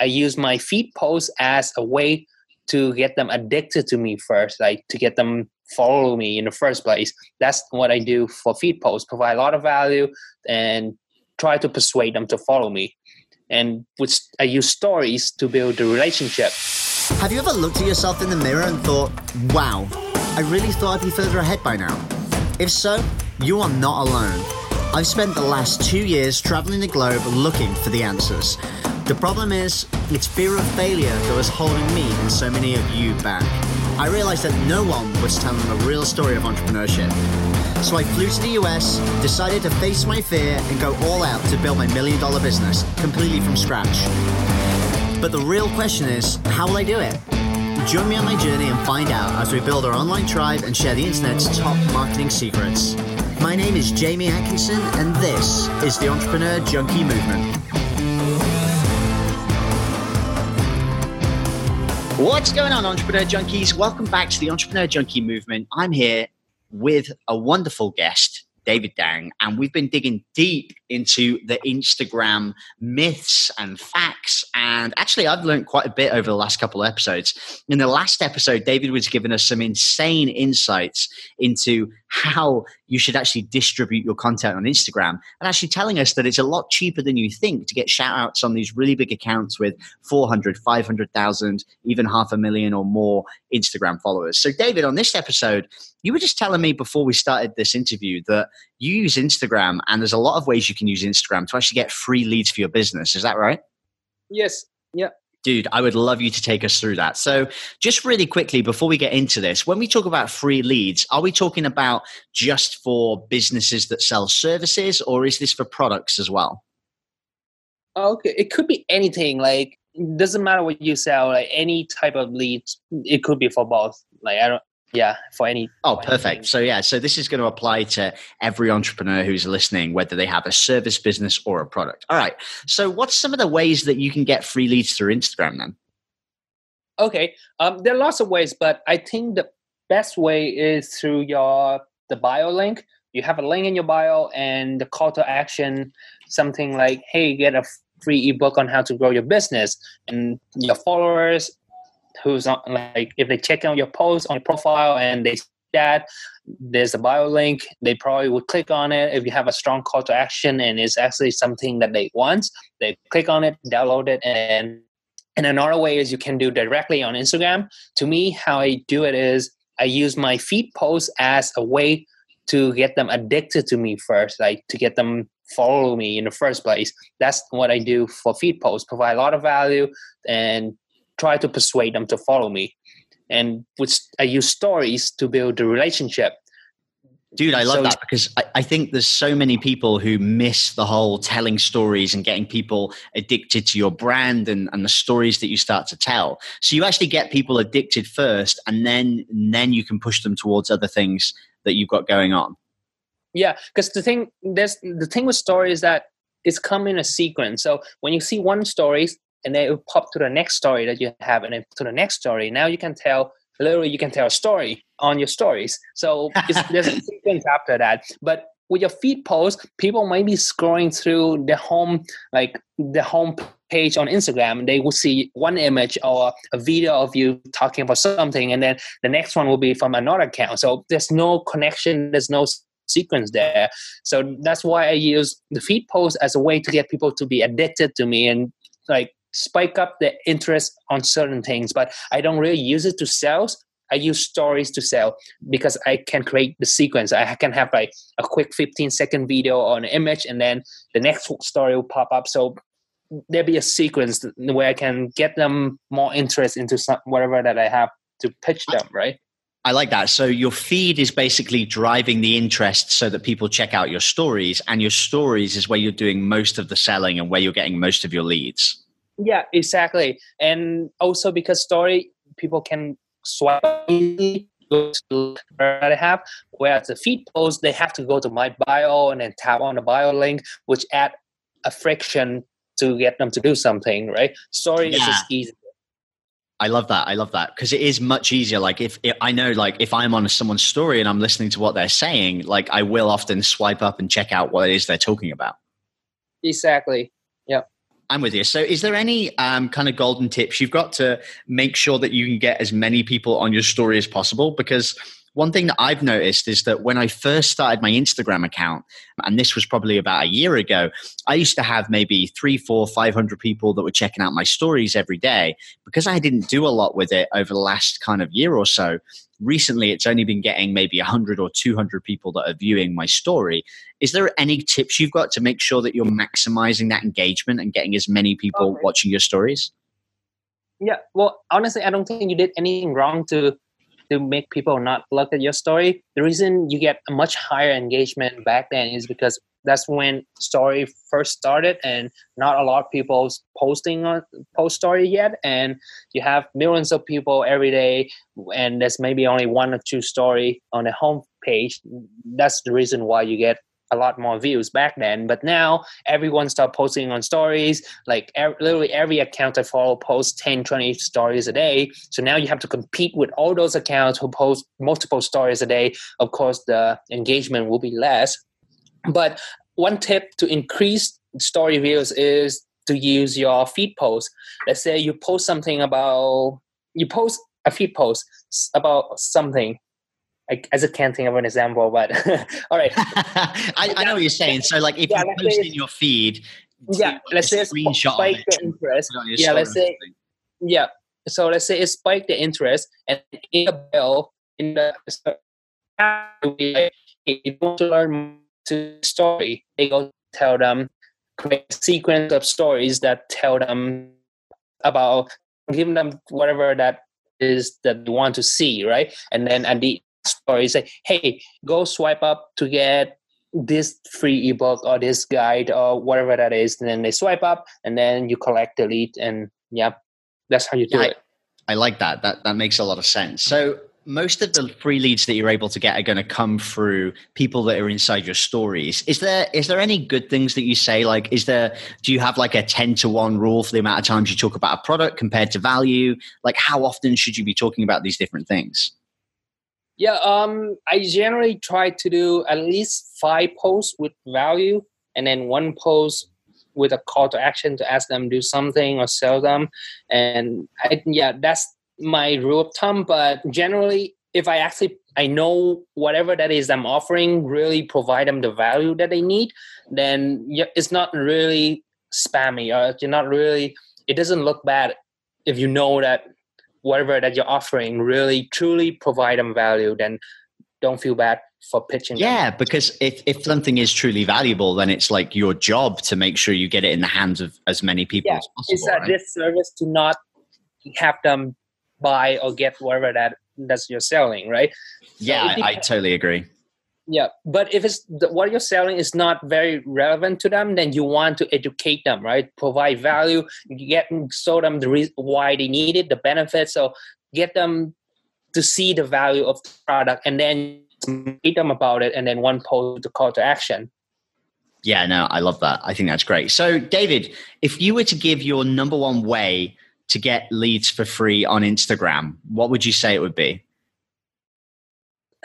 I use my feed posts as a way to get them addicted to me first, like to get them follow me in the first place. That's what I do for feed posts, provide a lot of value and try to persuade them to follow me. And which I use stories to build the relationship. Have you ever looked at yourself in the mirror and thought, wow, I really thought I'd be further ahead by now? If so, you are not alone. I've spent the last two years traveling the globe looking for the answers. The problem is, it's fear of failure that was holding me and so many of you back. I realized that no one was telling the real story of entrepreneurship. So I flew to the US, decided to face my fear and go all out to build my million dollar business completely from scratch. But the real question is, how will I do it? Join me on my journey and find out as we build our online tribe and share the internet's top marketing secrets. My name is Jamie Atkinson, and this is the Entrepreneur Junkie Movement. What's going on, Entrepreneur Junkies? Welcome back to the Entrepreneur Junkie Movement. I'm here with a wonderful guest, David Dang, and we've been digging deep into the Instagram myths and facts. And actually, I've learned quite a bit over the last couple of episodes. In the last episode, David was giving us some insane insights into how you should actually distribute your content on Instagram and actually telling us that it's a lot cheaper than you think to get shout outs on these really big accounts with 400, 500,000, even half a million or more Instagram followers. So, David, on this episode, you were just telling me before we started this interview that you use Instagram and there's a lot of ways you can use Instagram to actually get free leads for your business. Is that right? Yes. Yeah. Dude, I would love you to take us through that. So, just really quickly before we get into this, when we talk about free leads, are we talking about just for businesses that sell services or is this for products as well? Oh, okay, it could be anything. Like, doesn't matter what you sell. Like any type of leads, it could be for both. Like, I don't yeah for any oh perfect. So yeah so this is going to apply to every entrepreneur who's listening whether they have a service business or a product. All right so what's some of the ways that you can get free leads through instagram then? Okay um, there are lots of ways but i think the best way is through your the bio link. You have a link in your bio and the call to action something like hey get a free ebook on how to grow your business and your followers who's on like if they check out your post on your profile and they see that there's a bio link they probably would click on it. If you have a strong call to action and it's actually something that they want they click on it download it and and another way is you can do directly on instagram. To me how i do it is i use my feed posts as a way to get them addicted to me first like to get them follow me in the first place. That's what i do for feed posts provide a lot of value and try to persuade them to follow me and which i use stories to build the relationship Dude, I love so, that because I, I, think there's so many people who miss the whole telling stories and getting people addicted to your brand and, and the stories that you start to tell. So you actually get people addicted first and then and then you can push them towards other things that you've got going on. Yeah, because the thing there's the thing with stories is that it's come in a sequence. So when you see one story, and then it will pop to the next story that you have and then to the next story. Now you can tell literally you can tell a story on your stories. So there's a sequence after that. But with your feed post people might be scrolling through the home like the home page on instagram. And they will see one image or a video of you talking about something and then the next one will be from another account. So there's no connection there's no sequence there. So that's why i use the feed post as a way to get people to be addicted to me and like spike up the interest on certain things, but I don't really use it to sell. I use stories to sell because I can create the sequence. I can have like a quick 15 second video on an image and then the next story will pop up. So there'll be a sequence where I can get them more interest into some, whatever that I have to pitch them, right? I like that. So your feed is basically driving the interest so that people check out your stories, and your stories is where you're doing most of the selling and where you're getting most of your leads. Yeah, exactly. And also because story, people can swipe easily go to where I have. Whereas the feed post, they have to go to my bio and then tap on the bio link, which add a friction to get them to do something, right? Story yeah. is just easy. I love that. I love that because it is much easier. Like if, if, I know, like if I'm on someone's story and I'm listening to what they're saying, like I will often swipe up and check out what it is they're talking about. Exactly. I'm with you. So, is there any um, kind of golden tips you've got to make sure that you can get as many people on your story as possible? Because one thing that I've noticed is that when I first started my Instagram account, and this was probably about a year ago, I used to have maybe three, four, five hundred people that were checking out my stories every day. Because I didn't do a lot with it over the last kind of year or so, recently it's only been getting maybe 100 or 200 people that are viewing my story is there any tips you've got to make sure that you're maximizing that engagement and getting as many people okay. watching your stories yeah well honestly i don't think you did anything wrong to to make people not look at your story the reason you get a much higher engagement back then is because that's when story first started and not a lot of people posting on post story yet and you have millions of people every day and there's maybe only one or two story on the home page that's the reason why you get a lot more views back then but now everyone start posting on stories like er- literally every account i follow posts 10 20 stories a day so now you have to compete with all those accounts who post multiple stories a day of course the engagement will be less but one tip to increase story views is to use your feed post. Let's say you post something about you post a feed post about something. I, I just can't think of an example, but all right. I, I, know what you're saying. So, like, if yeah, you post in your feed, yeah, let's say screenshot spike the interest. Yeah, let's say, yeah. So let's say it spiked the interest, and in the bill, in the if you want to learn to story, they go tell them create a sequence of stories that tell them about giving them whatever that is that they want to see, right? And then at the story say, hey, go swipe up to get this free ebook or this guide or whatever that is. And then they swipe up and then you collect the lead and yeah, that's how you do yeah, it. I, I like that. That that makes a lot of sense. So most of the free leads that you're able to get are going to come through people that are inside your stories is there is there any good things that you say like is there do you have like a 10 to 1 rule for the amount of times you talk about a product compared to value like how often should you be talking about these different things yeah um i generally try to do at least five posts with value and then one post with a call to action to ask them do something or sell them and I, yeah that's my rule of thumb, but generally, if I actually I know whatever that is I'm offering really provide them the value that they need, then it's not really spammy or you're not really. It doesn't look bad if you know that whatever that you're offering really truly provide them value. Then don't feel bad for pitching. Yeah, them. because if, if something is truly valuable, then it's like your job to make sure you get it in the hands of as many people yeah, as possible. It's a right? disservice to not have them buy or get whatever that that's you're selling, right? Yeah, so I, I, totally agree. Yeah, but if it's what you're selling is not very relevant to them, then you want to educate them, right? Provide value, get show them the reason why they need it, the benefits. So get them to see the value of the product, and then meet them about it, and then one post the call to action. Yeah, no, I love that. I think that's great. So, David, if you were to give your number one way to get leads for free on Instagram, what would you say it would be?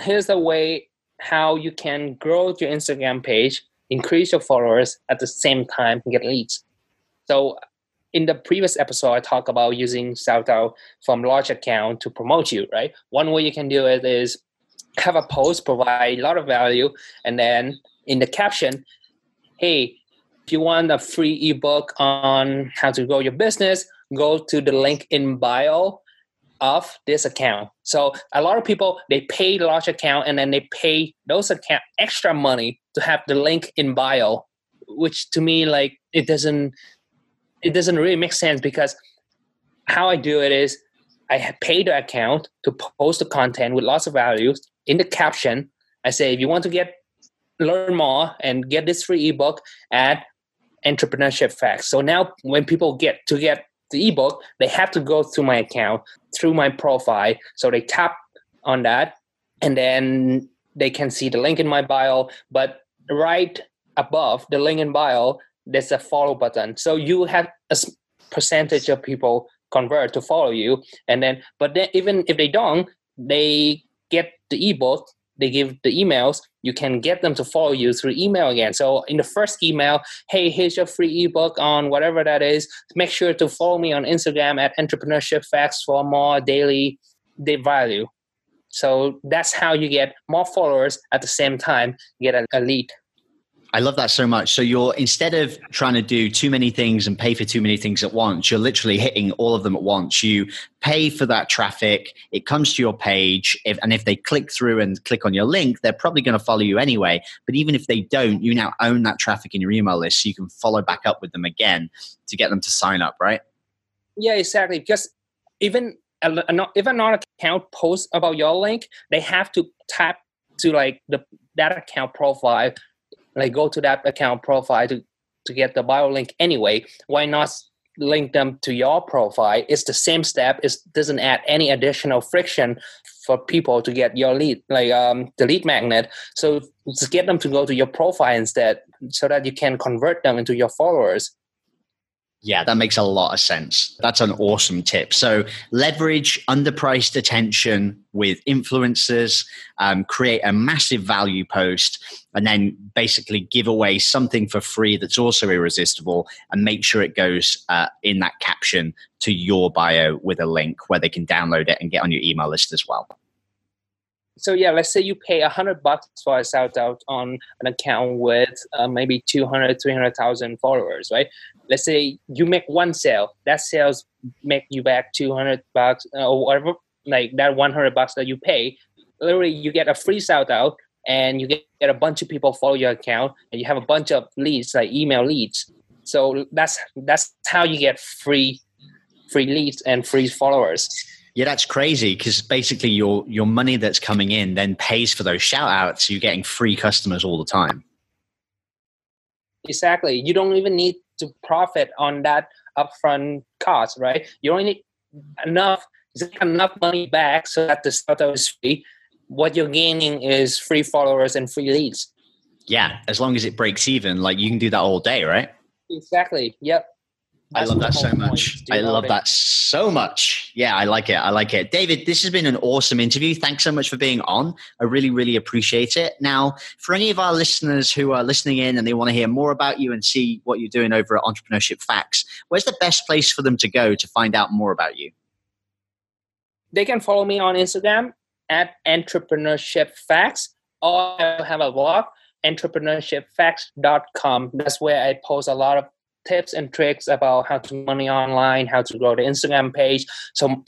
Here's a way how you can grow your Instagram page, increase your followers at the same time get leads. So in the previous episode, I talked about using shout out from large account to promote you, right? One way you can do it is have a post, provide a lot of value, and then in the caption, hey, if you want a free ebook on how to grow your business, go to the link in bio of this account. So a lot of people they pay large account and then they pay those account extra money to have the link in bio, which to me like it doesn't it doesn't really make sense because how I do it is I pay the account to post the content with lots of values in the caption. I say if you want to get learn more and get this free ebook, at entrepreneurship facts. So now when people get to get the ebook, they have to go through my account, through my profile. So they tap on that and then they can see the link in my bio. But right above the link in bio, there's a follow button. So you have a percentage of people convert to follow you. And then, but then even if they don't, they get the ebook they give the emails you can get them to follow you through email again. So in the first email hey here's your free ebook on whatever that is. Make sure to follow me on instagram at entrepreneurship facts for more daily value. So that's how you get more followers at the same time get a lead I love that so much. So you're instead of trying to do too many things and pay for too many things at once, you're literally hitting all of them at once. You pay for that traffic, it comes to your page, if, and if they click through and click on your link, they're probably going to follow you anyway. But even if they don't, you now own that traffic in your email list, so you can follow back up with them again to get them to sign up, right? Yeah, exactly. Because even if another account posts about your link, they have to tap to like the that account profile like go to that account profile to, to get the bio link anyway. Why not link them to your profile? It's the same step. It doesn't add any additional friction for people to get your lead, like um, the lead magnet. So just get them to go to your profile instead, so that you can convert them into your followers. Yeah, that makes a lot of sense. That's an awesome tip. So, leverage underpriced attention with influencers, um, create a massive value post, and then basically give away something for free that's also irresistible and make sure it goes uh, in that caption to your bio with a link where they can download it and get on your email list as well so yeah, let's say you pay a hundred bucks for a shout out on an account with uh, maybe 200, 300,000 followers, right? Let's say you make one sale, that sales make you back 200 bucks uh, or whatever, like that 100 bucks that you pay. Literally, you get a free shout out and you get a bunch of people follow your account and you have a bunch of leads, like email leads. So that's that's how you get free free leads and free followers. Yeah, that's crazy because basically your your money that's coming in then pays for those shout outs. So you're getting free customers all the time. Exactly. You don't even need to profit on that upfront cost, right? You only need enough enough money back so that the startup is free. What you're gaining is free followers and free leads. Yeah, as long as it breaks even, like you can do that all day, right? Exactly. Yep. I love that so much. I love that so much. Yeah, I like it. I like it. David, this has been an awesome interview. Thanks so much for being on. I really, really appreciate it. Now, for any of our listeners who are listening in and they want to hear more about you and see what you're doing over at Entrepreneurship Facts, where's the best place for them to go to find out more about you? They can follow me on Instagram at Entrepreneurship Facts or I have a blog entrepreneurshipfacts.com. That's where I post a lot of tips and tricks about how to money online, how to grow the Instagram page. So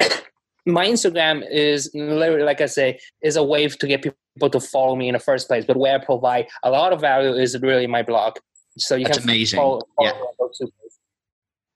my Instagram is literally, like I say, is a way to get people to follow me in the first place. But where I provide a lot of value is really my blog. So you That's can amazing. Follow, follow yeah.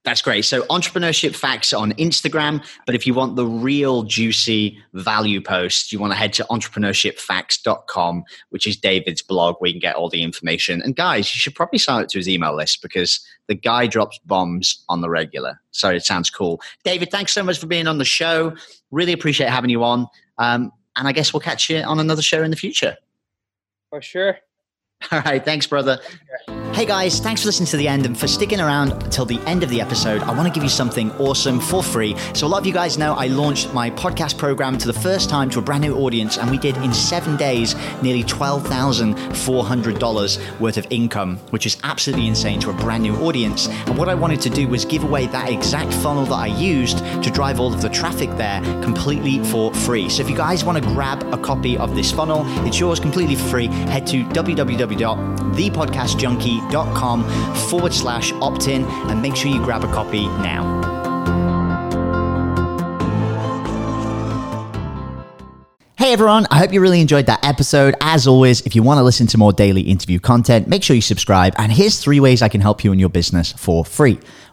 That's great. So, entrepreneurship facts on Instagram. But if you want the real juicy value post, you want to head to entrepreneurshipfacts.com, which is David's blog where you can get all the information. And guys, you should probably sign up to his email list because the guy drops bombs on the regular. So, it sounds cool. David, thanks so much for being on the show. Really appreciate having you on. Um, and I guess we'll catch you on another show in the future. For sure. All right. Thanks, brother. Hey guys, thanks for listening to the end and for sticking around until the end of the episode. I want to give you something awesome for free. So, a lot of you guys know I launched my podcast program to the first time to a brand new audience, and we did in seven days nearly $12,400 worth of income, which is absolutely insane to a brand new audience. And what I wanted to do was give away that exact funnel that I used to drive all of the traffic there completely for free. So, if you guys want to grab a copy of this funnel, it's yours completely for free. Head to www.thepodcastjunkie.com com forward slash opt in and make sure you grab a copy now. Hey everyone, I hope you really enjoyed that episode. As always, if you want to listen to more daily interview content, make sure you subscribe. And here's three ways I can help you in your business for free.